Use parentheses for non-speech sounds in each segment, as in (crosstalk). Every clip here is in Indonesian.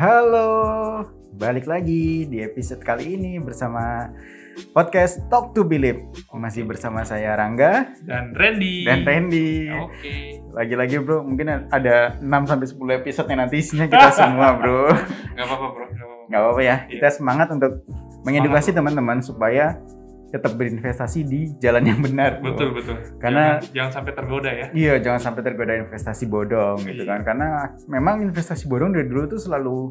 Halo, balik lagi di episode kali ini bersama podcast Talk to Believe. Masih bersama saya Rangga dan Randy. dan Randy. Oke. Lagi-lagi bro, mungkin ada 6 sampai 10 episode yang nanti isinya kita (laughs) semua bro. Gak apa-apa bro. Gak apa-apa. Ya, Iya. kita semangat untuk mengedukasi teman-teman supaya tetap berinvestasi di jalan yang benar. Betul betul. Karena- jangan, jangan sampai tergoda ya. Iya, jangan sampai tergoda investasi bodong gitu Iya. kan. Karena memang investasi bodong dari dulu tuh selalu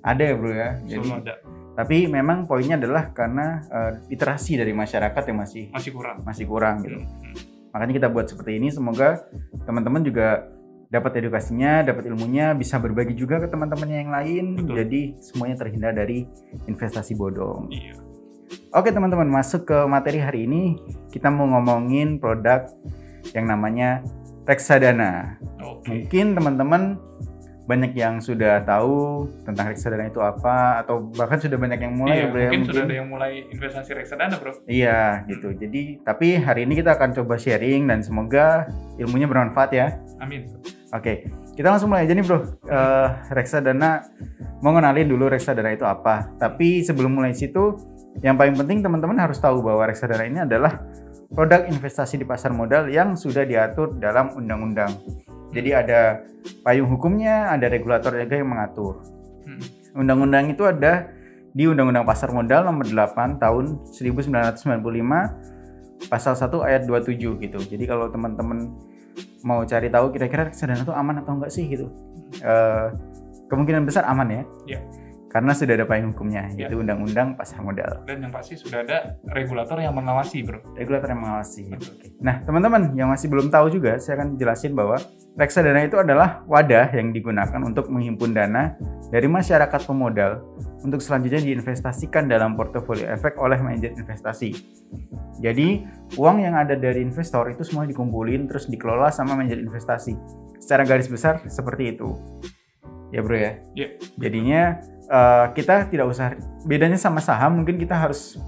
ada ya, Bro ya. Jadi Selalu ada. tapi memang poinnya adalah karena eh, literasi dari masyarakat yang masih Masih kurang. masih kurang gitu. Hmm, hmm. Makanya kita buat seperti ini semoga teman-teman juga dapat edukasinya, dapat ilmunya, bisa berbagi juga ke teman-temannya yang lain. Betul. Jadi semuanya terhindar dari investasi bodong. Iya. Oke teman-teman, masuk ke materi hari ini kita mau ngomongin produk yang namanya reksadana. Oke. Mungkin teman-teman banyak yang sudah tahu tentang reksadana itu apa atau bahkan sudah banyak yang mulai Iya, bro, ya, mungkin sudah ada yang mulai investasi reksadana bro. Iya gitu. Jadi tapi hari ini kita akan coba sharing dan semoga ilmunya bermanfaat ya. Amin. Oke, kita langsung mulai aja nih bro. Eh, reksadana mau kenalin dulu reksadana itu apa. Tapi sebelum mulai situ, yang paling penting teman-teman harus tahu bahwa reksadana ini adalah produk investasi di pasar modal yang sudah diatur dalam undang-undang. Jadi ada payung hukumnya, ada regulator juga yang mengatur. Hmm. Undang-undang itu ada di Undang-Undang Pasar Modal nomor 8 tahun 1995 pasal 1 ayat 27 gitu. Jadi kalau teman-teman mau cari tahu kira-kira reksadana itu aman atau enggak sih gitu. Eh, kemungkinan besar aman ya. Iya. Karena sudah ada payung hukumnya Iya. yaitu Undang-Undang Pasar Modal. Dan yang pasti sudah ada regulator yang mengawasi bro. Regulator yang mengawasi. Betul. Nah, teman-teman yang masih belum tahu juga, saya akan jelasin bahwa reksadana itu adalah wadah yang digunakan untuk menghimpun dana dari masyarakat pemodal untuk selanjutnya diinvestasikan dalam portofolio efek oleh manajer investasi. Jadi, uang yang ada dari investor itu semua dikumpulin terus dikelola sama manajer investasi. Secara garis besar seperti itu. Ya, Bro ya. Iya. Jadinya eh, kita tidak usah bedanya sama saham mungkin kita harus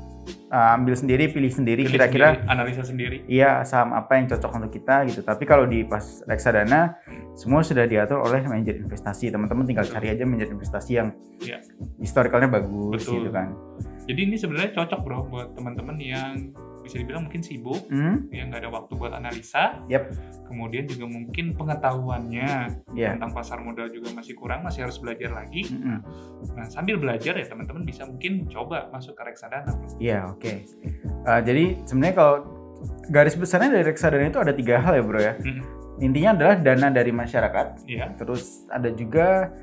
eh, ambil sendiri, pilih sendiri kira-kira analisa sendiri. iya saham apa yang cocok untuk kita gitu. Tapi kalau di pas reksadana semua sudah diatur oleh manajer investasi. Teman-teman tinggal cari aja manajer investasi yang Iya. historikalnya bagus Betul. gitu kan. Jadi ini sebenarnya cocok bro buat teman-teman yang bisa dibilang mungkin sibuk, Hmm, yang nggak ada waktu buat analisa. Yap. Kemudian juga mungkin pengetahuannya ya. tentang pasar modal juga masih kurang, masih harus belajar lagi. Mm-mm. Nah, sambil belajar ya teman-teman bisa mungkin coba masuk ke reksadana. Iya, oke. Eh, jadi sebenarnya kalau garis besarnya dari reksadana itu ada tiga hal ya, Bro ya. Mm. Intinya adalah dana dari masyarakat, Iya, terus ada juga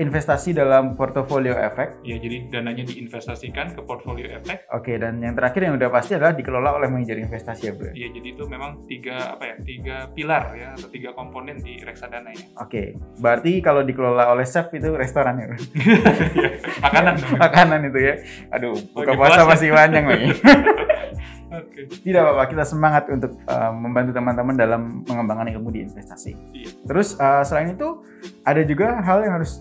investasi dalam portofolio efek. ya jadi dananya diinvestasikan ke portfolio efek. Oke, dan yang terakhir yang udah pasti adalah dikelola oleh manajer investasi ya, Bro. ya? Ya, jadi itu memang tiga apa ya, tiga pilar ya atau tiga komponen di reksadana ya. Oke, berarti kalau dikelola oleh chef itu restoran ya, Bro? (laughs) Makanan. dong. Makanan itu ya. Aduh, buka puasa. masih panjang lagi. (laughs) Oke. Tidak apa-apa, kita semangat untuk uh, membantu teman-teman dalam mengembangkan ilmu di investasi. Iya. Terus uh, selain itu ada juga hal yang harus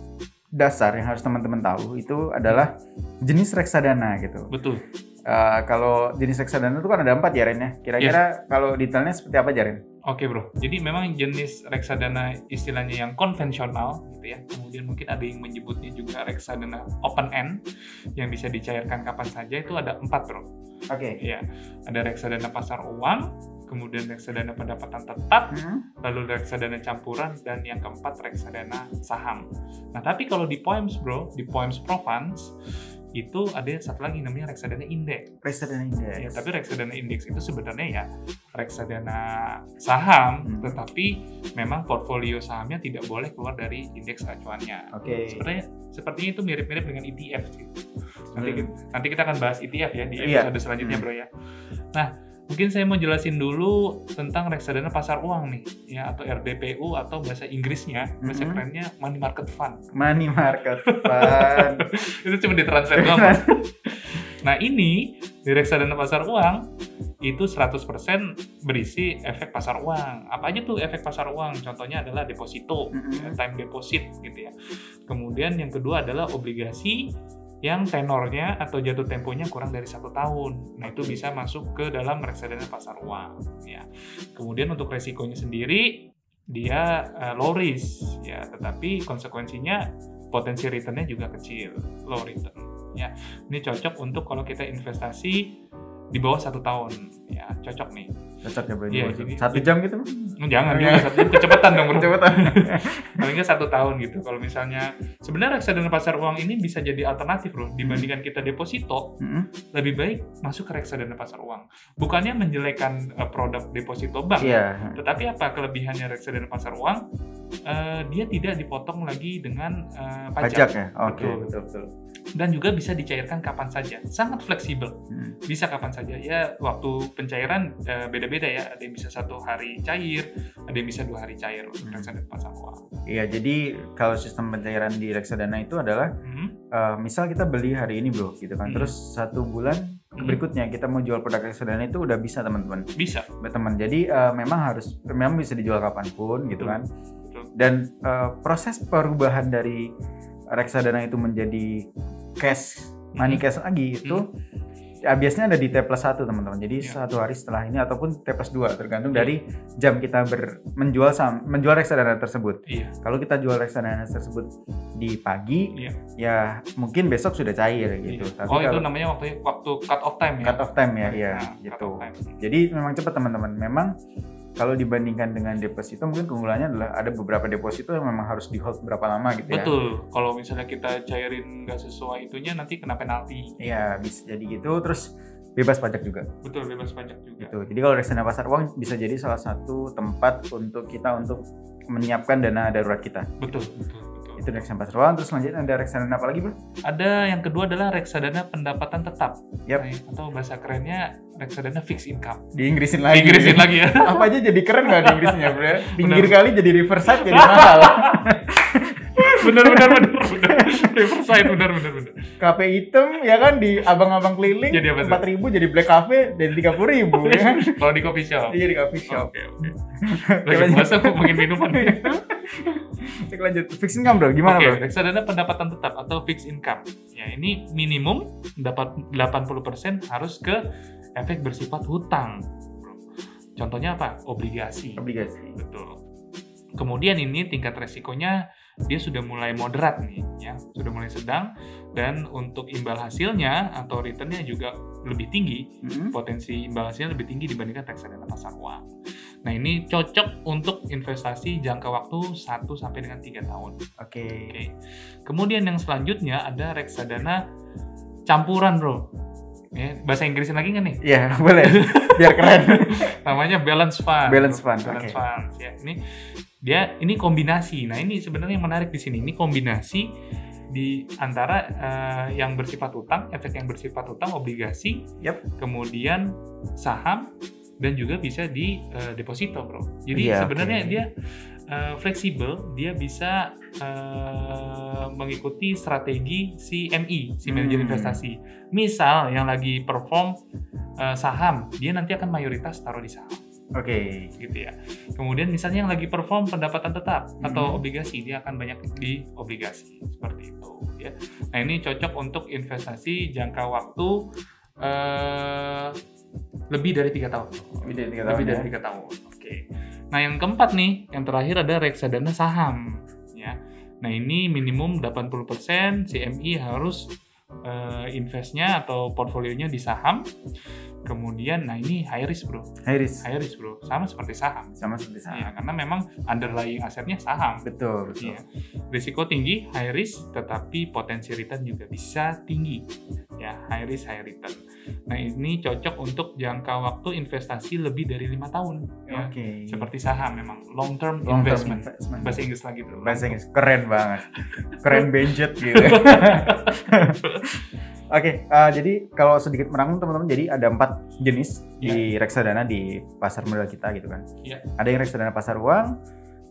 dasar yang harus teman-teman tahu itu adalah jenis reksadana gitu. Betul. Uh, kalau jenis reksadana itu kan ada empat ya Ren ya. Kira-kira kalau detailnya seperti apa ya Ren? Oke bro, jadi memang jenis reksadana istilahnya yang konvensional gitu ya. Kemudian mungkin ada yang menyebutnya juga reksadana open end yang bisa dicairkan kapan saja itu ada empat bro. Oke. Ya, ada reksadana pasar uang, kemudian reksadana pendapatan tetap, Hmm. lalu reksadana campuran, dan yang keempat reksadana saham. Nah tapi kalau di Poems bro, di Poems Provence itu ada satu lagi namanya reksadana indeks. Reksadana Ya, indeks. tapi reksadana indeks itu sebenarnya ya reksadana saham, Hmm. tetapi memang portfolio sahamnya tidak boleh keluar dari indeks acuannya. Oke. Sebenarnya sepertinya itu mirip-mirip dengan ETF sih. Nanti, Hmm. kita- nanti kita akan bahas ETF ya di Iya. episode selanjutnya Hmm. bro ya. Nah mungkin saya mau jelasin dulu tentang reksadana pasar uang nih ya atau RDPU atau bahasa Inggrisnya bahasa Mhm. kerennya money market fund. Money market fund. (laughs) itu cuma ditranslate doang. (laughs) Nah ini di reksadana pasar uang itu 100% berisi efek pasar uang. Apa aja tuh efek pasar uang? Contohnya adalah deposito, Mm-mm. ya, time deposit gitu ya. Kemudian yang kedua adalah obligasi yang tenornya atau jatuh temponya kurang dari satu tahun. Nah itu bisa masuk ke dalam reksadana pasar uang. Ya. Kemudian untuk resikonya sendiri dia eh, low risk ya, tetapi konsekuensinya potensi returnnya juga kecil, low return. Ya, ini cocok untuk kalau kita investasi di bawah satu tahun, ya cocok nih. Cocok ya. Iya, Bro? jadi- Satu jam gitu? Hmm, Jangan juga iya. satu kecepatan dong. Kecepatan. (laughs) paling nggak satu tahun gitu. Kalau misalnya sebenarnya reksadana pasar uang ini bisa jadi alternatif loh dibandingkan kita deposito Mm-mm. lebih baik masuk ke reksadana pasar uang. Bukannya menjelekan eh, produk deposito bank, Iya. tetapi apa kelebihannya reksadana pasar uang? Eh, dia tidak dipotong lagi dengan eh, pajak. Pajak ya? Oke, Betul. betul betul. dan juga bisa dicairkan kapan saja, sangat fleksibel, Hmm. bisa kapan saja. Ya waktu pencairan eh, beda-beda ya, ada yang bisa satu hari cair, ada yang bisa dua hari cair untuk Hmm. reksadana pasar uang. Iya, jadi kalau sistem pencairan di reksadana itu adalah Hmm. eh, misal kita beli hari ini bro, gitu kan. Hmm. Terus satu bulan Hmm. berikutnya kita mau jual produk reksadana itu udah bisa teman-teman. Bisa, Teman. Jadi eh, memang harus memang bisa dijual kapan pun gitu kan. betul. Dan eh, proses perubahan dari reksadana itu menjadi cash, money Hmm. cash lagi itu ya, biasanya ada di T plus 1 teman-teman. Jadi Ya. satu hari setelah ini ataupun T plus 2 tergantung Ya. dari jam kita ber, menjual saham, menjual reksadana tersebut. Iya, Kalau kita jual reksadana tersebut di pagi, Iya. ya mungkin besok sudah cair gitu. iya. Tapi Oh itu kalau namanya waktu waktu cut off time ya? cut off time ya, iya Nah, gitu. Jadi memang cepat teman-teman. Memang kalau dibandingkan dengan deposito mungkin keunggulannya adalah ada beberapa deposito yang memang harus di hold berapa lama gitu ya. Betul. Kalau misalnya kita cairin nggak sesuai itunya nanti kena penalti. Iya, bisa jadi gitu. Terus bebas pajak juga Betul, bebas pajak juga. gitu. Jadi kalau reksadana pasar uang bisa jadi salah satu tempat untuk kita untuk menyiapkan dana darurat kita. Betul, betul, betul. Itu reksadana pasar uang. Terus selanjutnya ada reksadana apa lagi, Bro? Ada yang kedua adalah reksadana pendapatan tetap. Yap. Nah, atau bahasa kerennya reksadana fixed income. Di Inggrisin lagi. Inggrisin lagi ya. (laughs) Apa aja jadi keren nggak di Inggrisnya, Bro? (laughs) Pinggir kali jadi riverside jadi (laughs) mahal. benar, benar, benar, benar. Riverside, benar, benar, benar. Kafe hitam ya kan di abang-abang keliling Jadi apa empat ribu jadi black cafe dari tiga puluh ribu ya kan (laughs) Kalau di coffee shop. iya di coffee shop Oke, oke. (laughs) Lagi puasa ngomongin minuman. Kita (laughs) lanjut fixed income bro gimana Oke, bro reksadana pendapatan tetap atau fixed income. Ya, ini minimum dapat 80% harus ke efek bersifat hutang. Contohnya apa? Obligasi. obligasi Betul. Kemudian ini tingkat resikonya dia sudah mulai moderat nih, ya, sudah mulai sedang dan untuk imbal hasilnya atau returnnya juga lebih tinggi, Hmm. potensi imbal hasilnya lebih tinggi dibandingkan reksadana pasar uang. Nah ini cocok untuk investasi jangka waktu 1 sampai dengan 3 tahun. oke Oke. Kemudian yang selanjutnya ada reksadana campuran, bro. Ya, bahasa Inggrisnya lagi nggak nih? Iya (laughs) boleh biar keren (laughs) Namanya balance fund. Balance fund, Balance oke. fund. Ya, ini dia ini kombinasi. Nah ini sebenarnya yang menarik di sini. Ini kombinasi di antara eh, yang bersifat utang, efek yang bersifat utang, obligasi, Yap. kemudian saham dan juga bisa di eh, deposito, bro. Jadi Iya, sebenarnya oke. dia eh, fleksibel, dia bisa eh, mengikuti strategi si MI, si manajer Hmm. investasi. Misal yang lagi perform eh, saham, dia nanti akan mayoritas taruh di saham, oke gitu ya. Kemudian misalnya yang lagi perform pendapatan tetap atau Hmm. obligasi, dia akan banyak di obligasi seperti itu. Ya. Nah ini cocok untuk investasi jangka waktu eh, lebih dari tiga tahun. lebih dari tiga Lebih tahun dari ya tiga tahun. Oke. Nah yang keempat nih, yang terakhir ada reksadana saham. Ya. Nah ini minimum 80% CMI harus eh, investnya atau portfolionya di saham. Kemudian, nah ini high risk bro, high risk high risk bro, sama seperti saham. sama seperti saham Ya, karena memang underlying asetnya saham. betul betul Iya. Risiko tinggi, high risk, tetapi potensi return juga bisa tinggi. Ya, high risk, high return. Nah, ini cocok untuk jangka waktu investasi lebih dari lima tahun. Ya. oke Seperti saham memang long term long term investment. investment Bahasa Inggris lagi bro. bahasa Inggris keren banget keren benjet gitu (laughs) Oke, eh, jadi kalau sedikit merangkum teman-teman, jadi ada empat jenis di reksadana di pasar modal kita gitu kan. Iya. Ada yang reksadana pasar uang.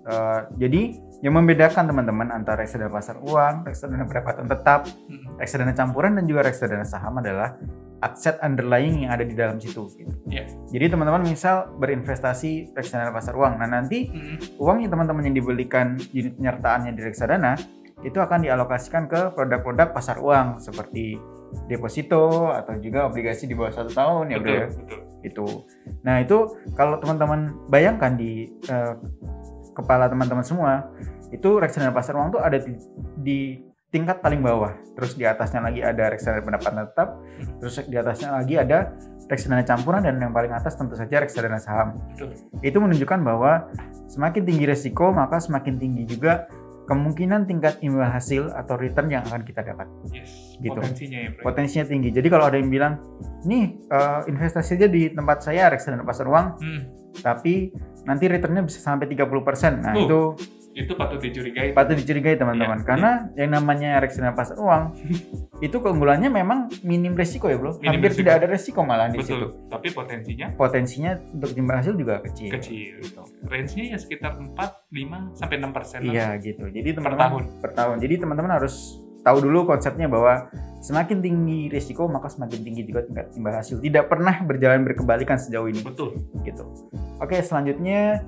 eh, jadi yang membedakan teman-teman antara reksadana pasar uang, reksadana pendapatan tetap, Mm, reksadana campuran dan juga reksadana saham adalah aset underlying yang ada di dalam situ. Gitu. Iya. Jadi teman-teman misal berinvestasi reksadana pasar uang, nah nanti mm, uangnya teman-teman yang dibelikan unit penyertaannya di reksadana itu akan dialokasikan ke produk-produk pasar uang seperti deposito atau juga obligasi di bawah satu tahun ya bro betul, ya betul. itu. Nah itu kalau teman-teman bayangkan di eh, kepala teman-teman semua itu reksadana pasar uang tuh ada di, di tingkat paling bawah. Terus di atasnya lagi ada reksadana pendapatan tetap, terus di atasnya lagi ada reksadana campuran dan yang paling atas tentu saja reksadana saham. Betul. Itu menunjukkan bahwa semakin tinggi resiko maka semakin tinggi juga kemungkinan tingkat imbal hasil atau return yang akan kita dapat. Yes, Gitu. potensinya ya, Bro. Potensinya tinggi. Jadi kalau ada yang bilang, nih eh, investasi aja di tempat saya reksadana pasar uang, Hmm, tapi nanti returnnya bisa sampai 30%. Nah Uh, itu itu patut dicurigai. patut dicurigai teman-teman Iya. karena yang namanya reksadana pasar uang (laughs) itu keunggulannya memang minim resiko ya bro Minim hampir resiko. tidak ada resiko malah di situ. Tapi potensinya potensinya untuk imbal hasil juga kecil kecil. Range-nya ya sekitar 4, 5 sampai 6 persen. iya gitu jadi Per teman-teman tahun. per tahun jadi teman-teman harus tahu dulu konsepnya bahwa semakin tinggi resiko maka semakin tinggi juga tingkat imbal hasil tidak pernah berjalan berkebalikan sejauh ini Betul. gitu oke selanjutnya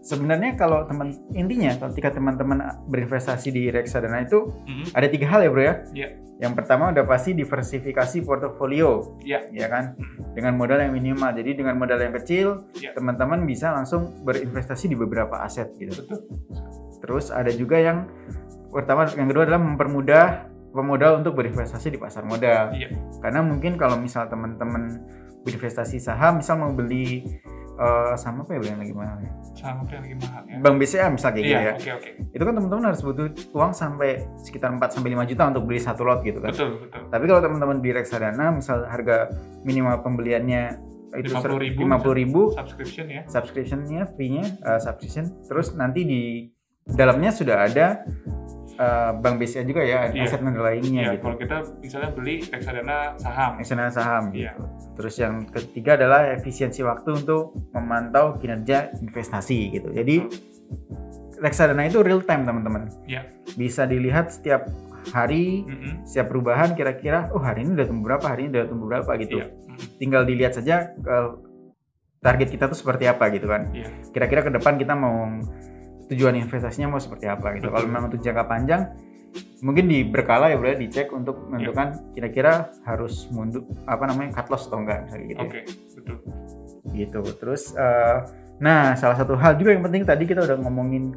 sebenarnya kalau teman intinya ketika teman-teman berinvestasi di reksadana itu Mhm. ada tiga hal ya bro ya. Iya. Yang pertama udah pasti diversifikasi portofolio, Iya. ya kan, dengan modal yang minimal. Jadi dengan modal yang kecil, Iya. teman-teman bisa langsung berinvestasi di beberapa aset gitu. Betul. Terus ada juga yang pertama, yang kedua adalah mempermudah pemodal untuk berinvestasi di pasar modal. Iya. Karena mungkin kalau misal teman-teman berinvestasi saham, misal mau beli eh, saham apa ya yang lagi mahal ya? Sampai lagi mahal ya. Bank BCA misal kayak gitu Iya, ya. oke oke. Itu kan teman-teman harus butuh uang sampai sekitar 4 sampai 5 juta untuk beli satu lot gitu kan. Betul, betul. Tapi kalau teman-teman di reksadana, misal harga minimal pembeliannya itu 50.000 50 ribu, Subscription ya. subscriptionnya, fee-nya, uh, subscription, terus nanti di dalamnya sudah ada uh, bank BCA juga ya, Iya. aset underlying-nya Iya, gitu. kalau kita misalnya beli reksadana saham. Reksadana saham Iya. gitu. Terus yang ketiga adalah efisiensi waktu untuk memantau kinerja investasi gitu. Jadi reksadana itu real time teman-teman. Iya. Bisa dilihat setiap hari, Mhm. setiap perubahan kira-kira, oh hari ini udah tumbuh berapa, hari ini udah tumbuh berapa gitu. Iya. Mhm. tinggal dilihat saja ke target kita tuh seperti apa gitu kan. Iya. Kira-kira ke depan kita mau tujuan investasinya mau seperti apa gitu. Kalau memang tujuan jangka panjang mungkin di berkala ya bro dicek untuk menentukan kira-kira harus mundur apa namanya cut loss atau enggak misalnya gitu. ya. Oke, betul. Gitu. Terus eh, nah salah satu hal juga yang penting tadi kita udah ngomongin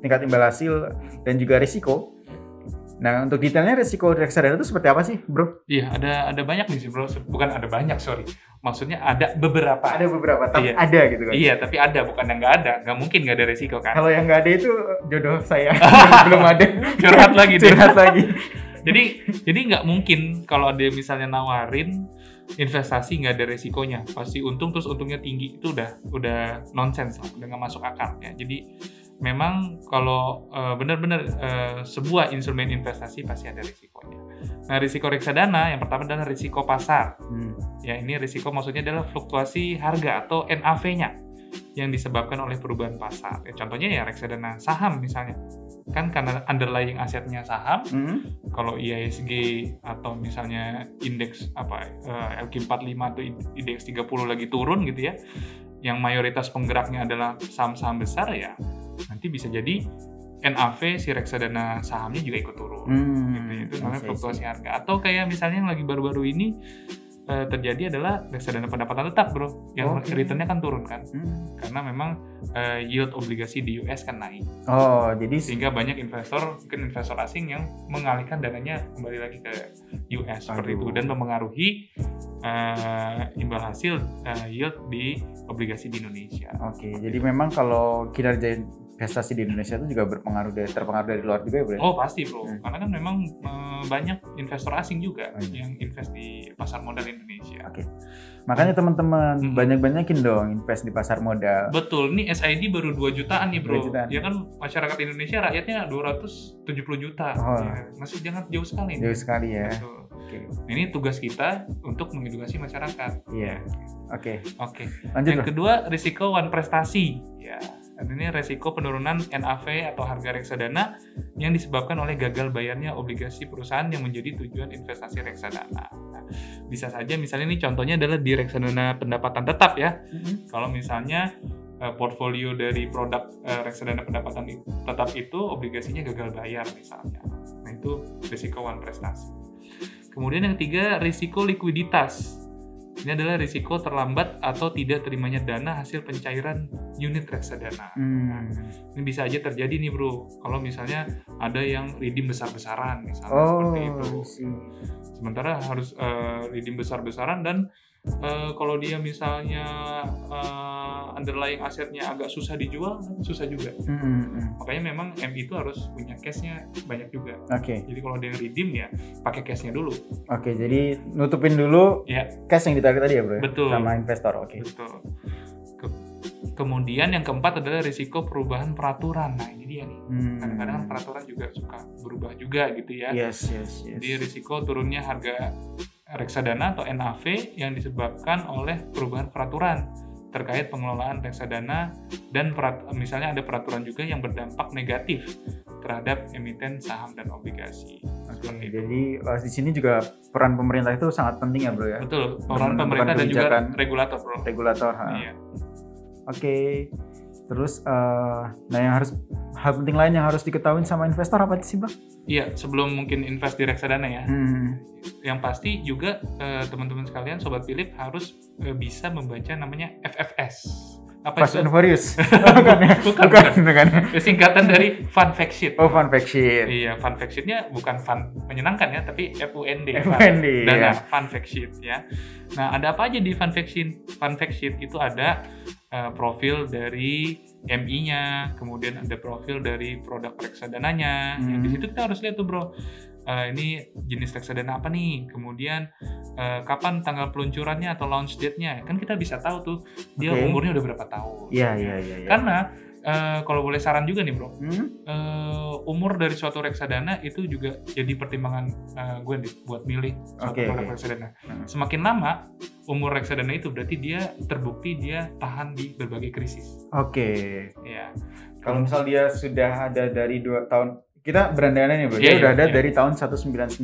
tingkat imbal hasil dan juga risiko. Nah untuk detailnya risiko reksadana itu seperti apa sih bro? Iya, ada ada banyak nih sih, Bro. Bukan ada banyak, sorry. Maksudnya ada beberapa. Ada beberapa, tapi Iya. ada gitu kan. Iya, tapi ada, bukan yang nggak ada. Nggak mungkin nggak ada resiko kan. Kalau yang nggak ada itu jodoh saya (laughs) belum ada. Curhat lagi deh. Curhat lagi. (laughs) jadi jadi nggak mungkin kalau ada misalnya nawarin investasi nggak ada resikonya pasti untung terus untungnya tinggi itu udah udah nonsens lah udah nggak masuk akal ya jadi memang kalau eh, benar-benar eh, sebuah instrumen investasi pasti ada risikonya nah risiko reksadana yang pertama adalah risiko pasar Hmm. ya ini risiko maksudnya adalah fluktuasi harga atau NAV-nya yang disebabkan oleh perubahan pasar ya, contohnya ya reksadana saham misalnya kan karena underlying asetnya saham Hmm. kalau IISG atau misalnya indeks apa eh, LQ45 atau indeks 30 lagi turun gitu ya yang mayoritas penggeraknya adalah saham-saham besar ya nanti bisa jadi NAV si reksadana sahamnya juga ikut turun Hmm. gitu itu namanya fluktuasi harga atau kayak misalnya yang lagi baru-baru ini eh, terjadi adalah reksadana pendapatan tetap bro yang Oke. returnnya kan turun kan Hmm. karena memang eh, yield obligasi di US kan naik Oh, jadi sehingga banyak investor mungkin investor asing yang mengalihkan dananya kembali lagi ke US seperti itu Aduh. dan mempengaruhi eh, imbal hasil eh, yield di obligasi di Indonesia. Oke, jadi memang kalau kinerja investasi di Indonesia itu juga berpengaruh dari terpengaruh dari luar juga ya, Bro? Oh pasti bro, Hmm. karena kan memang eh, banyak investor asing juga Banyak. yang invest di pasar modal Indonesia. Makanya teman-teman Hmm. banyak-banyakin dong invest di pasar modal. Betul, nih SID baru 2 jutaan nih bro. 2 jutaan. Ya kan masyarakat Indonesia rakyatnya 270 juta. Oh. Ya, masih jangan jauh sekali. nih. Jauh sekali ya. Betul. Oke. Nah, Ini tugas kita untuk mengedukasi masyarakat. Iya. Oke, Oke. lanjut Yang Bro. kedua risiko one prestasi. Ya. Dan ini resiko penurunan NAV atau harga reksadana yang disebabkan oleh gagal bayarnya obligasi perusahaan yang menjadi tujuan investasi reksadana. Nah, bisa saja misalnya ini contohnya adalah di reksadana pendapatan tetap ya. Mhm. Kalau misalnya eh, portfolio dari produk eh, reksadana pendapatan tetap itu obligasinya gagal bayar misalnya. Nah, itu risiko one prestasi. Kemudian yang ketiga risiko likuiditas. Ini adalah risiko terlambat atau tidak terimanya dana hasil pencairan unit reksadana. Hmm. Ini bisa aja terjadi nih bro, kalau misalnya ada yang redeem besar-besaran misalnya Oh, seperti itu. Sementara harus eh, redeem besar-besaran dan eh, kalau dia misalnya eh, underlying asetnya agak susah dijual, susah juga. Hmm, hmm, hmm. Makanya memang M itu harus punya cashnya banyak juga. Oke, Jadi kalau ada yang redeem ya pakai cashnya dulu. oke. Jadi nutupin dulu Ya cash yang ditarik tadi ya bro? ya? Betul. Sama investor, oke. betul. Ke- kemudian yang keempat adalah risiko perubahan peraturan. Nah ini dia nih. Hmm. Kadang-kadang kan peraturan juga suka berubah juga gitu ya. Yes, yes, yes. Jadi risiko turunnya harga reksadana atau NAV yang disebabkan oleh perubahan peraturan terkait pengelolaan reksadana dan perat- misalnya ada peraturan juga yang berdampak negatif terhadap emiten saham dan obligasi. Oke, jadi eh, di sini juga peran pemerintah itu sangat penting ya bro ya, Betul, peran pemerintah dan juga regulator, bro. regulator. ha. Iya. Oke, terus eh, nah yang harus hal penting lain yang harus diketahui sama investor apa sih bang? Iya, sebelum mungkin invest di reksadana ya. Hmm. Yang pasti juga eh, teman-teman sekalian sobat Philip harus eh, bisa membaca namanya FFS. Apa Fast itu? and Furious. bukan, (laughs) ya? Bukan, bukan, bukan. Singkatan dari Fun Fact Sheet. Oh, fun fact sheet. Iya, Fun Fact Sheet-nya bukan fun menyenangkan ya, tapi FUND. FUND, Dana, ya. Fun Fact Sheet ya. Nah, ada apa aja di Fun Fact Sheet? Fun Fact Sheet itu ada eh, profil dari MI-nya, kemudian ada profil dari produk reksadananya. Ya, Hmm. di situ kita harus lihat tuh, Bro. Eh, ini jenis reksadana apa nih? Kemudian eh, kapan tanggal peluncurannya atau launch date-nya? Kan kita bisa tahu tuh dia Oke. umurnya udah berapa tahun. Iya, iya, iya. iya. Karena eh, kalau boleh saran juga nih, Bro Hmm? eh, umur dari suatu reksadana itu juga jadi pertimbangan eh, gue nih buat milih suatu Oke, produk oke. reksadana. Hmm. Semakin lama umur reksadana itu berarti dia terbukti dia tahan di berbagai krisis. Oke. Ya, Kalau misal dia sudah ada dari dua tahun, kita berandai-andai nih bro, dia Iya, udah iya, ada iya. dari tahun 1995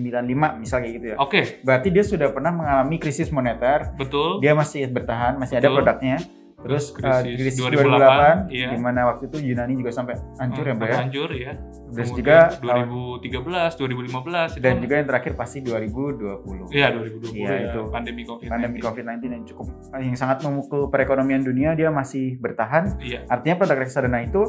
misal kayak gitu ya. oke, Berarti dia sudah pernah mengalami krisis moneter, betul. dia masih bertahan, masih ada Betul. produknya. Terus Terus uh, krisis krisis 2008, 2008, iya. di mana waktu itu Yunani juga sampai hancur ya bro ya. Hancur ya. Terus Kemudian juga tahun- 2013, 2015 itu dan kan- juga yang terakhir pasti 2020. Iya 2020 Iya, ya, itu. pandemi Covid. Pandemi COVID-19 yang cukup yang sangat memukul perekonomian dunia dia masih bertahan. Iya, Artinya produk reksadana itu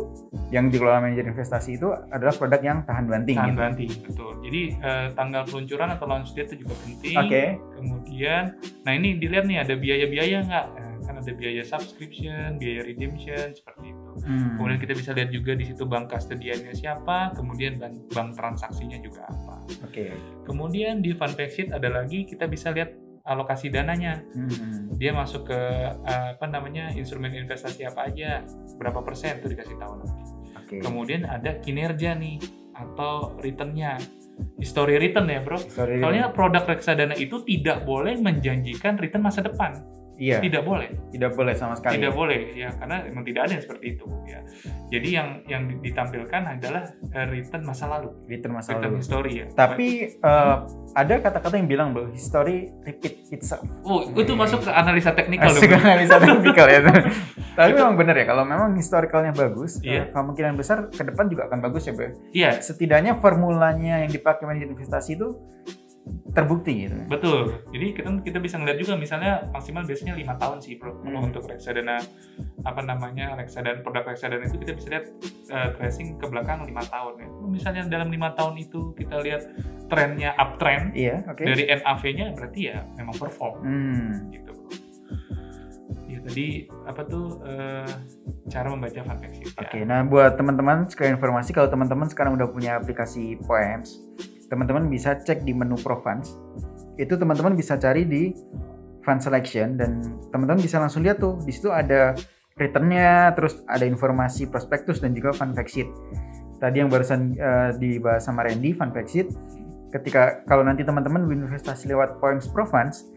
yang dikelola manajer investasi itu adalah produk yang tahan banting tahan gitu. banting, betul. Jadi eh, tanggal peluncuran atau launch date itu juga penting. Oke. Kemudian, nah ini dilihat nih ada biaya-biaya nggak? Kan ada biaya subscription, biaya redemption seperti itu. Hmm. Kemudian kita bisa lihat juga di situ bank kastediannya siapa, kemudian bank, bank transaksinya juga apa. Oke. Kemudian di fund fact sheet ada lagi kita bisa lihat alokasi dananya. Hmm. Dia masuk ke eh, apa namanya instrumen investasi apa aja, berapa persen itu dikasih tahu nanti. Oke. Kemudian ada kinerja nih atau returnnya, history return ya bro. Sorry. Soalnya produk reksadana itu tidak boleh menjanjikan return masa depan. Iya, Tidak boleh. tidak boleh sama sekali. Tidak boleh ya karena memang tidak ada yang seperti itu ya. Jadi yang yang ditampilkan adalah eh, return masa lalu, Return masa return lalu. history ya. Tapi eh, ada kata-kata yang bilang bahwa history repeat itself. oh, itu masuk ke analisa teknikal loh. Bro. analisa (laughs) teknikal ya. Tapi memang benar ya kalau memang historicalnya bagus, Iya. eh, kemungkinan besar ke depan juga akan bagus ya, Bro. Iya, Setidaknya formulanya yang dipakai manajer investasi itu terbukti gitu. betul. Jadi kita kita bisa ngeliat juga misalnya maksimal biasanya lima tahun sih bro. Kalau Hmm. untuk reksadana apa namanya reksadana produk reksadana itu kita bisa lihat eh, tracing ke belakang lima tahun ya. Misalnya dalam lima tahun itu kita lihat trennya uptrend Iya, oke. dari NAV-nya berarti ya memang perform. Hmm. gitu bro. Ya tadi apa tuh eh, cara membaca fun fact sheet ya. Oke, nah buat teman-teman sekalian informasi kalau teman-teman sekarang udah punya aplikasi Poems, teman-teman bisa cek di menu Pro Funds. Itu teman-teman bisa cari di Fund Selection dan teman-teman bisa langsung lihat tuh di situ ada returnnya, terus ada informasi prospektus dan juga fund fact sheet. Tadi yang barusan eh, dibahas sama Randy, fund fact sheet. Ketika kalau nanti teman-teman berinvestasi lewat Poems Pro Funds,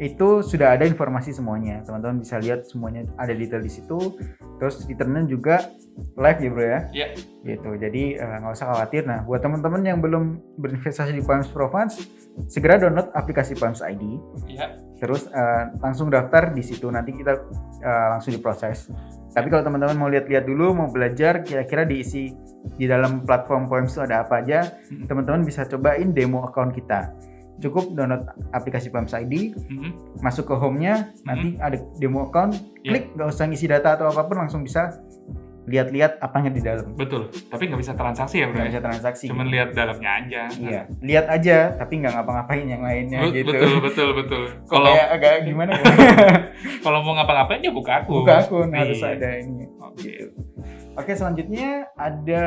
itu sudah ada informasi semuanya. Teman-teman bisa lihat semuanya ada detail di situ. Terus returnnya juga live ya bro ya. Iya. Gitu. Jadi eh, nggak usah khawatir. Nah buat teman-teman yang belum berinvestasi di Poems Pro Funds, segera download aplikasi Poems ID. Iya. Terus eh, langsung daftar di situ. Nanti kita eh, langsung diproses. Tapi kalau teman-teman mau lihat-lihat dulu, mau belajar kira-kira diisi di dalam platform Poems itu ada apa aja, Mm-mm. teman-teman bisa cobain demo account kita. Cukup download aplikasi Poems ID, Mhm. masuk ke home-nya, nanti ada demo account, klik nggak usah ngisi data atau apa pun langsung bisa lihat-lihat apanya di dalam. Betul. Tapi nggak bisa transaksi ya bro. Nggak ya? bisa transaksi. Cuman lihat dalamnya aja. Iya, lihat aja tapi nggak ngapa-ngapain yang lainnya gitu. Betul betul betul. (laughs) Kalau kayak agak gimana ya? (laughs) kalau mau ngapa-ngapain ya buka akun. Buka akun harus Iya. ada ini. Oke. Gitu. Oke, selanjutnya ada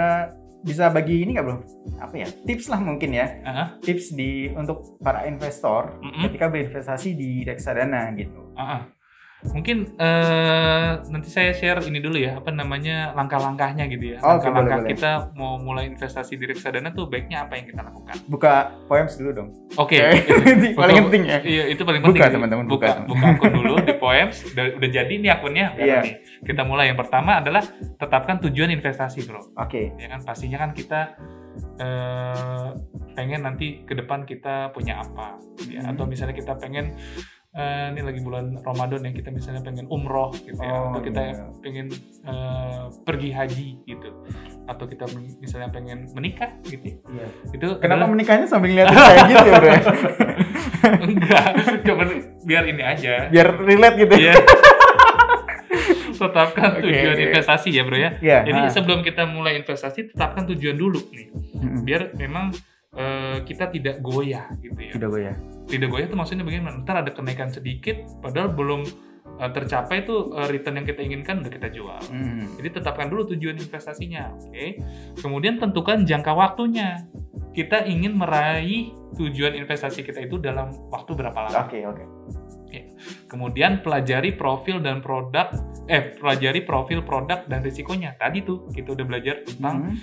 bisa bagi ini nggak bro? Apa ya? Tips lah mungkin ya. Aha, Tips di untuk para investor Mm-mm. ketika berinvestasi di reksadana gitu. aha. Mungkin eh, nanti saya share ini dulu ya, apa namanya langkah-langkahnya gitu ya. Oke, Langkah-langkah boleh. kita mau mulai investasi di reksadana tuh baiknya apa yang kita lakukan? Buka poems dulu dong. Oke. Itu (laughs) paling Buka- penting ya. Iya, itu paling Buka, penting. teman-teman, buka, buka. buka akun dulu di Poems. Udah, udah jadi nih akunnya. Udah Iya. nih. Kita mulai yang pertama adalah tetapkan tujuan investasi, Bro. Oke. Ya kan pastinya kan kita eh, pengen nanti ke depan kita punya apa ya Hmm. atau misalnya kita pengen eh, ini lagi bulan Ramadan ya kita misalnya pengen umroh gitu ya Oh, atau kita iya. pengen eh, pergi haji gitu atau kita misalnya pengen menikah gitu ya. Iya. itu Kenapa adalah- menikahnya sambil ngeliatin saya gitu ya bro? (laughs) enggak cuma biar ini aja Biar relate gitu. Iya. (laughs) tetapkan Oke, tujuan oke. investasi ya bro ya Iya. jadi ah. sebelum kita mulai investasi tetapkan tujuan dulu nih biar memang eh, kita tidak goyah gitu ya Tidak ya. Tidak goyah itu maksudnya bagaimana ntar ada kenaikan sedikit padahal belum eh, tercapai tuh eh, return yang kita inginkan udah kita jual. Mm. jadi tetapkan dulu tujuan investasinya oke? Kemudian tentukan jangka waktunya. Kita ingin meraih tujuan investasi kita itu dalam waktu berapa lama? Oke oke. Kemudian pelajari profil dan produk eh pelajari profil produk dan risikonya tadi tuh kita udah belajar tentang Mm.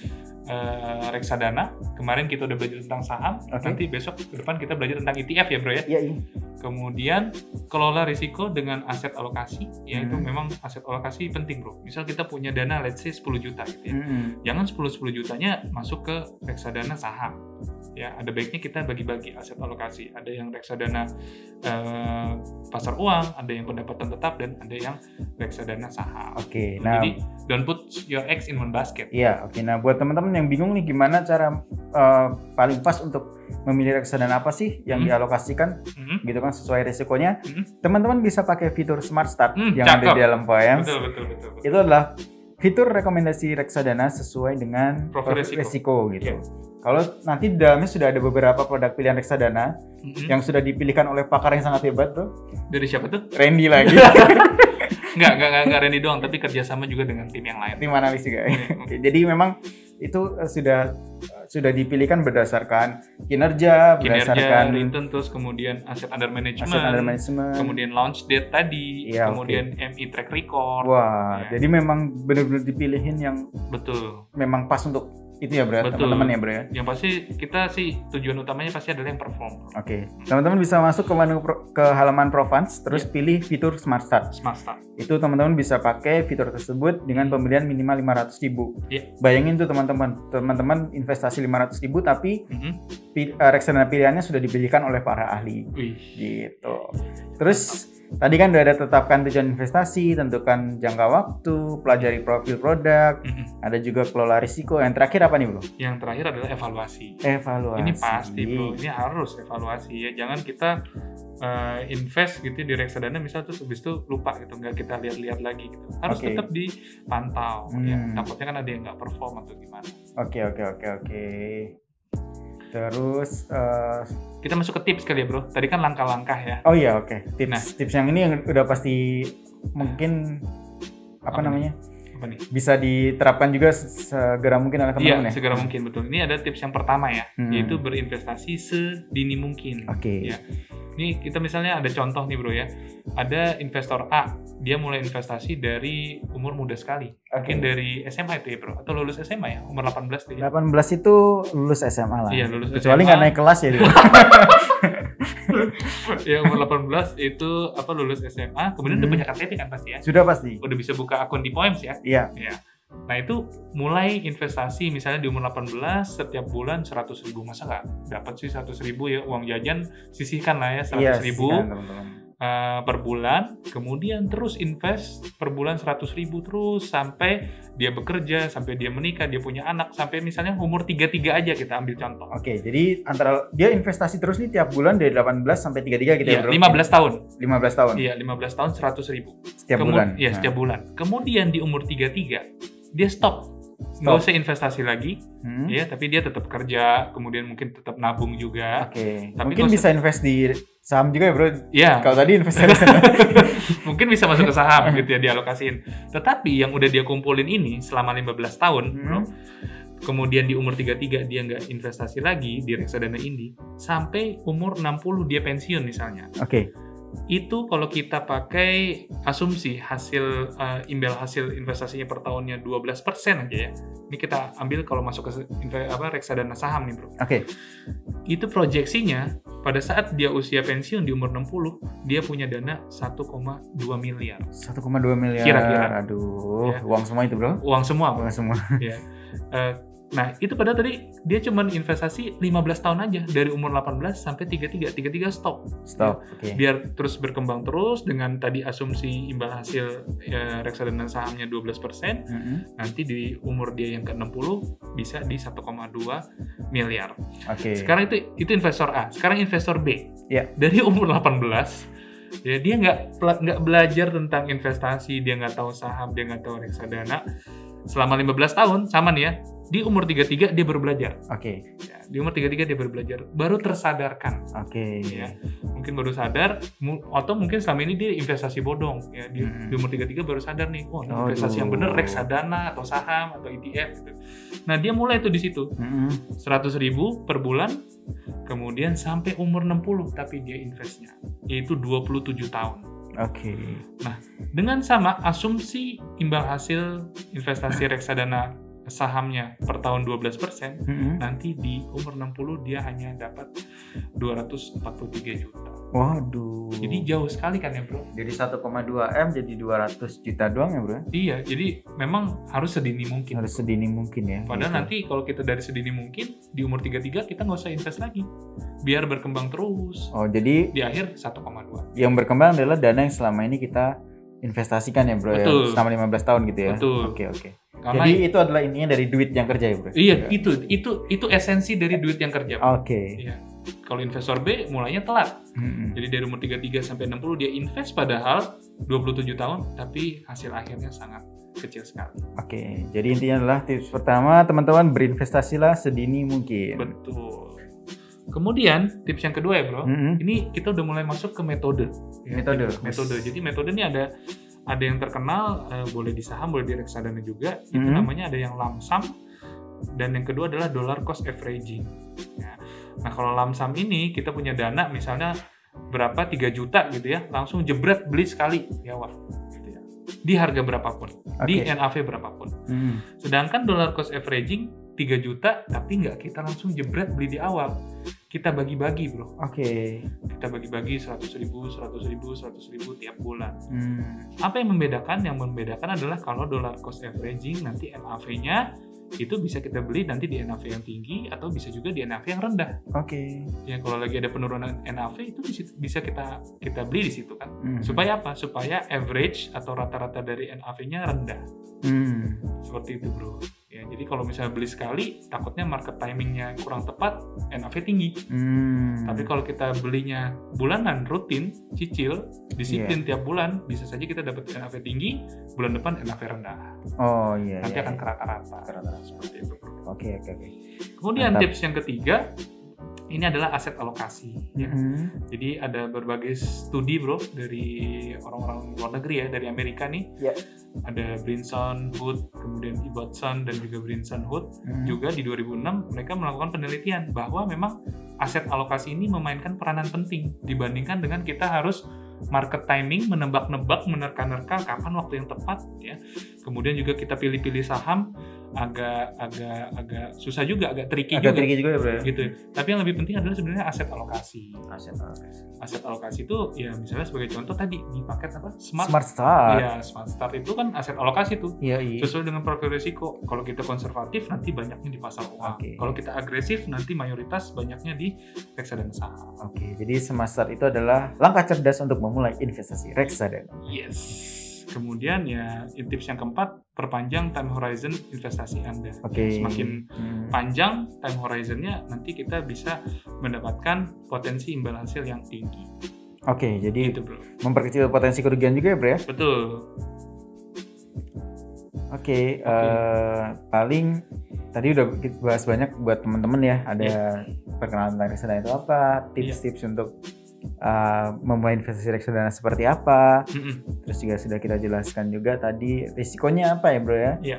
eh, reksadana. Kemarin kita udah belajar tentang saham. Oke. Nanti besok ke depan kita belajar tentang ETF ya, Bro ya. Iya iya. Kemudian kelola risiko dengan aset alokasi. Ya itu Hmm. memang aset alokasi penting, Bro. Misal kita punya dana let's say 10 juta gitu ya. Mm. Jangan 10 10 jutanya masuk ke reksadana saham. Ya, ada baiknya kita bagi-bagi aset alokasi. Ada yang reksadana eh, pasar uang, ada yang pendapatan tetap dan ada yang reksadana saham. Oke. Nah. Jadi don't put your eggs in one basket. Iya, oke. Nah, buat teman-teman yang bingung nih gimana cara eh, paling pas untuk memilih reksadana apa sih yang Hmm. dialokasikan Mhm. gitu kan sesuai risikonya. Hmm. Teman-teman bisa pakai fitur Smart Start Hmm, yang ada cakep. di dalam Poems. Betul, betul, betul, betul. Itu adalah fitur rekomendasi reksadana sesuai dengan Profil risiko. risiko gitu. Iya. Kalau nanti di dalamnya sudah ada beberapa produk pilihan reksadana Mhm. yang sudah dipilihkan oleh pakar yang sangat hebat tuh, Dari siapa tuh? Randy lagi, (laughs) Enggak, enggak, enggak, enggak Randy doang, tapi kerjasama juga dengan tim yang lain. tim analis juga. (laughs) Oke, jadi memang itu eh, sudah eh, sudah dipilihkan berdasarkan kinerja, Kinerja, berdasarkan return, terus kemudian aset under management, aset under management. kemudian launch date tadi, Iya, kemudian MI track record. Wah, Ya. jadi memang benar-benar dipilihin yang Betul. memang pas untuk itu ya, Bro, Betul. teman-teman ya, Bro ya. Yang pasti kita sih tujuan utamanya pasti adalah yang perform. Oke, teman-teman bisa masuk ke menu pro- ke halaman Provans, terus Iya. pilih fitur Smart Start. Smart start. Itu teman-teman bisa pakai fitur tersebut dengan pembelian minimal 500 ribu. Iya. Bayangin tuh teman-teman, teman-teman investasi 500 ribu tapi Mhm. pi- eh, reksadana pilihannya sudah dipilihkan oleh para ahli. Wih. Gitu. Terus tadi kan udah ada tetapkan tujuan investasi, tentukan jangka waktu, pelajari profil produk, Mhm. ada juga kelola risiko. Yang terakhir apa nih, Bro? Yang terakhir adalah evaluasi. Evaluasi. Ini pasti bro, ini harus evaluasi ya. Jangan kita uh, invest gitu di reksadana misal terus habis itu lupa gitu, nggak kita lihat-lihat lagi gitu. Harus Oke. tetap dipantau ya. Hmm. Takutnya kan ada yang nggak perform atau gimana. Oke, oke, oke, oke. Terus eh, Kita masuk ke tips kali ya bro. Tadi kan langkah-langkah ya. oh iya, oke. Tips Nah. tips yang ini yang udah pasti mungkin apa Apa namanya? Apa nih? Bisa diterapkan juga segera mungkin oleh Iya, teman-teman ya. segera mungkin betul. Ini ada tips yang pertama ya, Hmm. yaitu berinvestasi sedini mungkin. Oke. Ya. Ini kita misalnya ada contoh nih bro ya. Ada investor A, dia mulai investasi dari umur muda sekali. Oke. Mungkin dari SMA itu ya bro, atau lulus SMA ya, umur 18 dia. 18 itu lulus SMA lah. Iya, lulus Kecuali nggak naik kelas ya. dia. (laughs) ya umur 18 itu apa lulus SMA, kemudian udah Hmm. punya KTP kan pasti ya. Sudah pasti. Udah bisa buka akun di Poems ya. Iya. Ya. Nah itu mulai investasi misalnya di umur 18 setiap bulan 100 ribu masa nggak dapat sih 100 ribu ya uang jajan sisihkan lah ya 100 Iya, ribu silakan, teman-teman. uh, per bulan, kemudian terus invest per bulan 100 ribu terus sampai dia bekerja, sampai dia menikah, dia punya anak, sampai misalnya umur 33 aja kita ambil contoh. Oke, jadi antara dia investasi terus nih tiap bulan dari 18 sampai 33 gitu Iya, ya, Bro? 15 tahun. 15 tahun Iya, 15 tahun 100 ribu. setiap Kemu- bulan. Iya, Nah, setiap bulan. Kemudian di umur 33 dia stop. Nggak usah investasi lagi, hmm, ya, tapi dia tetap kerja, kemudian mungkin tetap nabung juga. Oke. Tapi Mungkin bisa invest di saham juga ya, Bro? Ya, Kalau tadi investasi (laughs) mungkin bisa masuk ke saham (laughs) gitu ya dialokasiin. Tetapi yang udah dia kumpulin ini selama 15 tahun, Hmm. bro, kemudian di umur 33 dia nggak investasi lagi di reksadana ini, sampai umur 60 dia pensiun misalnya. Oke. Itu kalau kita pakai asumsi hasil eh, imbal hasil investasinya per tahunnya 12% aja ya. Ini kita ambil kalau masuk ke apa reksadana saham nih, Bro. Oke. Itu proyeksinya pada saat dia usia pensiun di umur 60, dia punya dana 1,2 miliar. 1,2 miliar. Kira-kira. Aduh, Ya. uang semua itu, Bro. Uang semua, Bro. Uang semua. ya. (laughs) Eh, nah, itu pada tadi dia cuman investasi 15 tahun aja dari umur 18 sampai 33. 33 stop. Stop. Oke. Biar terus berkembang terus dengan tadi asumsi imbal hasil ya, reksadana sahamnya 12%, Mm-mm. nanti di umur dia yang ke-60 bisa di 1,2 miliar. Oke. Sekarang itu itu investor A. Sekarang investor B. Ya. Dari umur 18 ya dia nggak nggak belajar tentang investasi, dia nggak tahu saham, dia nggak tahu reksadana. Selama 15 tahun sama nih ya. Di umur 33 dia baru belajar. Oke. Ya, di umur 33 dia baru belajar, baru tersadarkan Oke. ya. Mungkin baru sadar atau mungkin selama ini dia investasi bodong ya. Di, Mm-mm. di umur 33 baru sadar nih, oh ini Aduh. investasi yang bener reksadana atau saham atau ETF gitu. Nah, dia mulai tuh di situ. Mm-mm. 100 ribu per bulan kemudian sampai umur 60 tapi dia investnya yaitu 27 tahun Oke. dengan sama asumsi imbal hasil investasi reksadana sahamnya per tahun 12% Mm-mm. nanti di umur 60 dia hanya dapat 243 juta Waduh. jadi jauh sekali kan ya bro Dari 1,2 M jadi 200 juta doang ya, Bro? iya jadi memang harus sedini mungkin Harus sedini mungkin ya. Padahal gitu. nanti kalau kita dari sedini mungkin di umur 33 kita nggak usah invest lagi, biar berkembang terus. Oh, jadi Di akhir 1,2. yang berkembang adalah dana yang selama ini kita investasikan ya, Bro Betul. ya. Selama 15 tahun gitu ya. Betul. Oke, oke. Karena Jadi itu adalah intinya dari duit yang kerja ya, Bro? iya itu itu itu esensi dari duit yang kerja. Oke. Iya. Kalau investor B mulainya telat. Mm-mm. Jadi dari umur 33 sampai 60 dia invest padahal 27 tahun tapi hasil akhirnya sangat kecil sekali. Oke, jadi intinya adalah tips pertama teman-teman berinvestasilah sedini mungkin. Betul. Kemudian tips yang kedua ya bro, Mm-mm. ini kita udah mulai masuk ke metode. Ya, Metode. Metode. Jadi metode ini ada ada yang terkenal eh, boleh di saham, boleh di reksadana juga. Itu Mhm. namanya ada yang lump sum dan yang kedua adalah dollar cost averaging. Ya. Nah kalau lump sum ini kita punya dana misalnya berapa 3 juta gitu ya, langsung jebret beli sekali di awal. Gitu ya. Di harga berapapun, di Oke. NAV berapapun. Mm. Sedangkan dollar cost averaging 3 juta tapi nggak kita langsung jebret beli di awal. Kita bagi-bagi bro. Oke. Kita bagi-bagi 100 ribu, 100 ribu, 100 ribu tiap bulan. Hmm. Apa yang membedakan? Yang membedakan adalah kalau dollar cost averaging nanti NAV-nya itu bisa kita beli nanti di NAV yang tinggi atau bisa juga di NAV yang rendah. Oke. Ya kalau lagi ada penurunan NAV itu bisa kita kita beli di situ kan. Hmm. Supaya apa? Supaya average atau rata-rata dari NAV-nya rendah. Hmm. Seperti itu, Bro. Ya, jadi kalau misalnya beli sekali, takutnya market timingnya kurang tepat, NAV tinggi. Hmm. Tapi kalau kita belinya bulanan, rutin, cicil, disiplin tiap bulan, bisa saja kita dapat NAV tinggi, bulan depan NAV rendah. Oh iya. Nanti iya, akan iya. ke rata-rata. Ke rata-rata. Seperti itu. Oke oke oke. Kemudian Mantap. tips yang ketiga, ini adalah aset alokasi. ya. Hmm. Jadi ada berbagai studi bro dari orang-orang luar negeri ya, dari Amerika nih. Ya. Ada Brinson Hood, kemudian Ibbotson dan juga Brinson Hood. Hmm. Juga di 2006 mereka melakukan penelitian bahwa memang aset alokasi ini memainkan peranan penting dibandingkan dengan kita harus market timing, menebak-nebak, menerka-nerka kapan waktu yang tepat ya. Kemudian juga kita pilih-pilih saham agak agak agak susah juga, agak tricky Agak juga. tricky juga ya bro ya? Gitu. Tapi yang lebih penting adalah sebenarnya aset alokasi. Aset alokasi. Aset alokasi itu ya misalnya sebagai contoh tadi di paket apa? Smart. Smart Start. Iya, Smart Start itu kan aset alokasi tuh. Iya, iya. Sesuai dengan profil risiko. Kalau kita konservatif nanti banyaknya di pasar uang. Oke. Kalau kita agresif nanti mayoritas banyaknya di reksadana saham. Oke, jadi Smart Start itu adalah langkah cerdas untuk memulai investasi reksadana. Yes. Kemudian ya tips yang keempat, perpanjang time horizon investasi Anda. Oke. Semakin Hmm. panjang time horizonnya, nanti kita bisa mendapatkan potensi imbal hasil yang tinggi. Oke, jadi Gitu bro. memperkecil potensi kerugian juga ya bro ya? Betul. Oke, eh, paling tadi udah bahas banyak buat teman-teman ya. Ada Iya. perkenalan tentang reksadana itu apa, tips-tips untuk eh, memulai investasi reksadana seperti apa. Mm-mm. Terus juga sudah kita jelaskan juga tadi risikonya apa ya bro ya. Iya.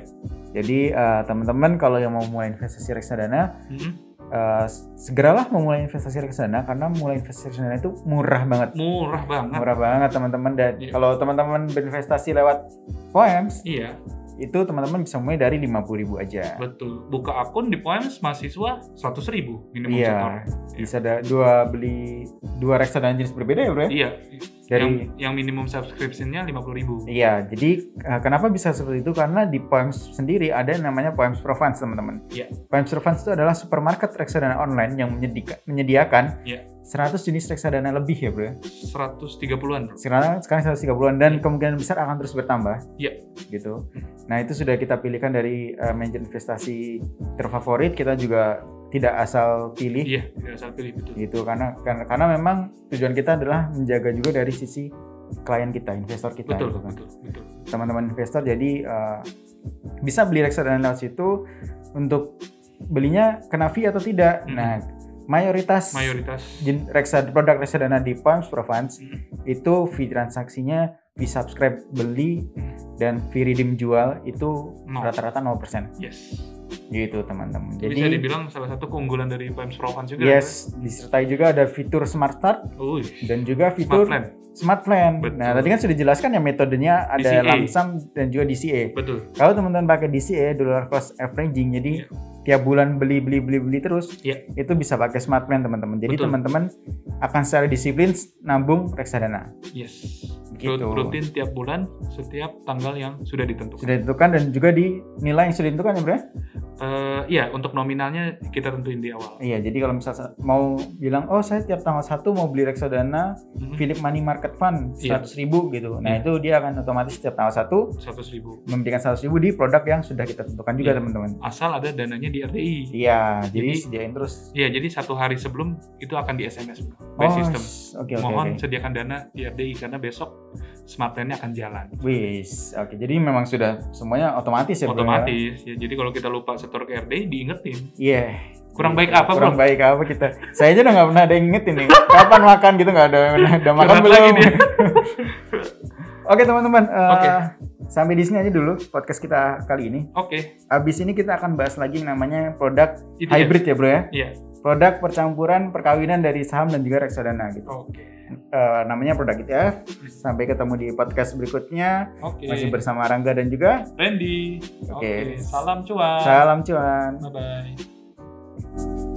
Jadi eh, teman-teman kalau yang mau mulai investasi reksadana, Mm-mm. eh, segeralah memulai investasi reksadana karena mulai investasi reksadana itu murah banget. Murah banget. Murah banget teman-teman dan Iya. kalau teman-teman berinvestasi lewat Poems Iya, itu teman-teman bisa mulai dari 50.000 aja. betul. Buka akun di Poems mahasiswa 100 ribu minimum Iya, setor. bisa ada dua beli dua reksadana jenis berbeda ya bro ya? Iya. Dari yang, yang minimum subscription-nya 50 ribu. Iya, jadi uh, kenapa bisa seperti itu? Karena di Poems sendiri ada yang namanya Poems Pro Funds, teman-teman. Iya. Poems Pro Funds itu adalah supermarket reksadana online yang menyedika- menyediakan Iya. 100 jenis reksadana lebih ya, Bro. 130-an bro. Sekarang sekarang 130-an dan Iya. kemungkinan besar akan terus bertambah. Iya. Gitu. Nah, itu sudah kita pilihkan dari uh, manajer investasi terfavorit. Kita juga tidak asal pilih Iya, tidak asal pilih betul. gitu karena karena karena memang tujuan kita adalah menjaga juga dari sisi klien kita, investor kita Betul, gitu kan. betul, betul. teman-teman investor jadi eh, bisa beli reksadana lewat situ untuk belinya kena fee atau tidak. Mm. Nah, mayoritas Mayoritas reksad produk reksadana di Palms Pro Funds Mm. itu fee transaksinya fee subscribe beli Mm. dan fee redeem jual itu rata-rata 0% yes. Gitu teman-teman. Itu bisa Jadi dibilang salah satu keunggulan dari Pro Funds juga. yes, disertai juga ada fitur Smart Start kan? Wih, dan juga Smart fitur Plan. Smart Plan. Betul. Nah, tadi kan sudah dijelaskan ya metodenya ada DCA. lump sum dan juga DCA. Betul. Kalau teman-teman pakai DCA dollar cost averaging, jadi Iya. Tiap bulan beli beli beli beli terus, Iya. itu bisa pakai smart plan teman-teman. Jadi teman-teman akan secara disiplin nabung reksadana. Yes. Gitu. Rut- Rutin tiap bulan setiap tanggal yang sudah ditentukan. Sudah ditentukan dan juga di nilai yang sudah ditentukan ya bro? Eh, iya, untuk nominalnya kita tentuin di awal. Iya, jadi kalau misalnya mau bilang, oh saya tiap tanggal 1 mau beli reksadana Mhm. Philip Money Market Fund Iya. 100 ribu gitu. Nah Iya. itu dia akan otomatis setiap tanggal 1 100 ribu. memberikan 100 ribu di produk yang sudah kita tentukan juga Iya. teman-teman. Asal ada dananya di RDI. Iya, jadi, Jadi- sediain terus. Iya, jadi satu hari sebelum itu akan di SMS by Oh, system. oke Mohon oke. sediakan dana di RDI karena besok smart plan-nya akan jalan. Wis, oke. Jadi memang sudah semuanya otomatis ya, ya? Otomatis ya. Jadi kalau kita lupa setor ke RDI diingetin. Iya. Kurang baik apa, Kurang Bro? baik apa kita? Saya aja udah nggak pernah ada yang ingetin nih. Kapan makan gitu nggak ada. Udah makan belum? (laughs) Oke teman-teman. eh, Oke. Sampai di sini aja dulu podcast kita kali ini. Oke, Abis ini kita akan bahas lagi yang namanya produk itu hybrid ya bro ya. Iya. Produk percampuran perkawinan dari saham dan juga reksadana gitu. Oke. Eh, namanya produk ETF. Sampai ketemu di podcast berikutnya. Oke. Masih bersama Rangga dan juga Randy. Oke. Oke. Salam cuan. salam cuan. Bye bye.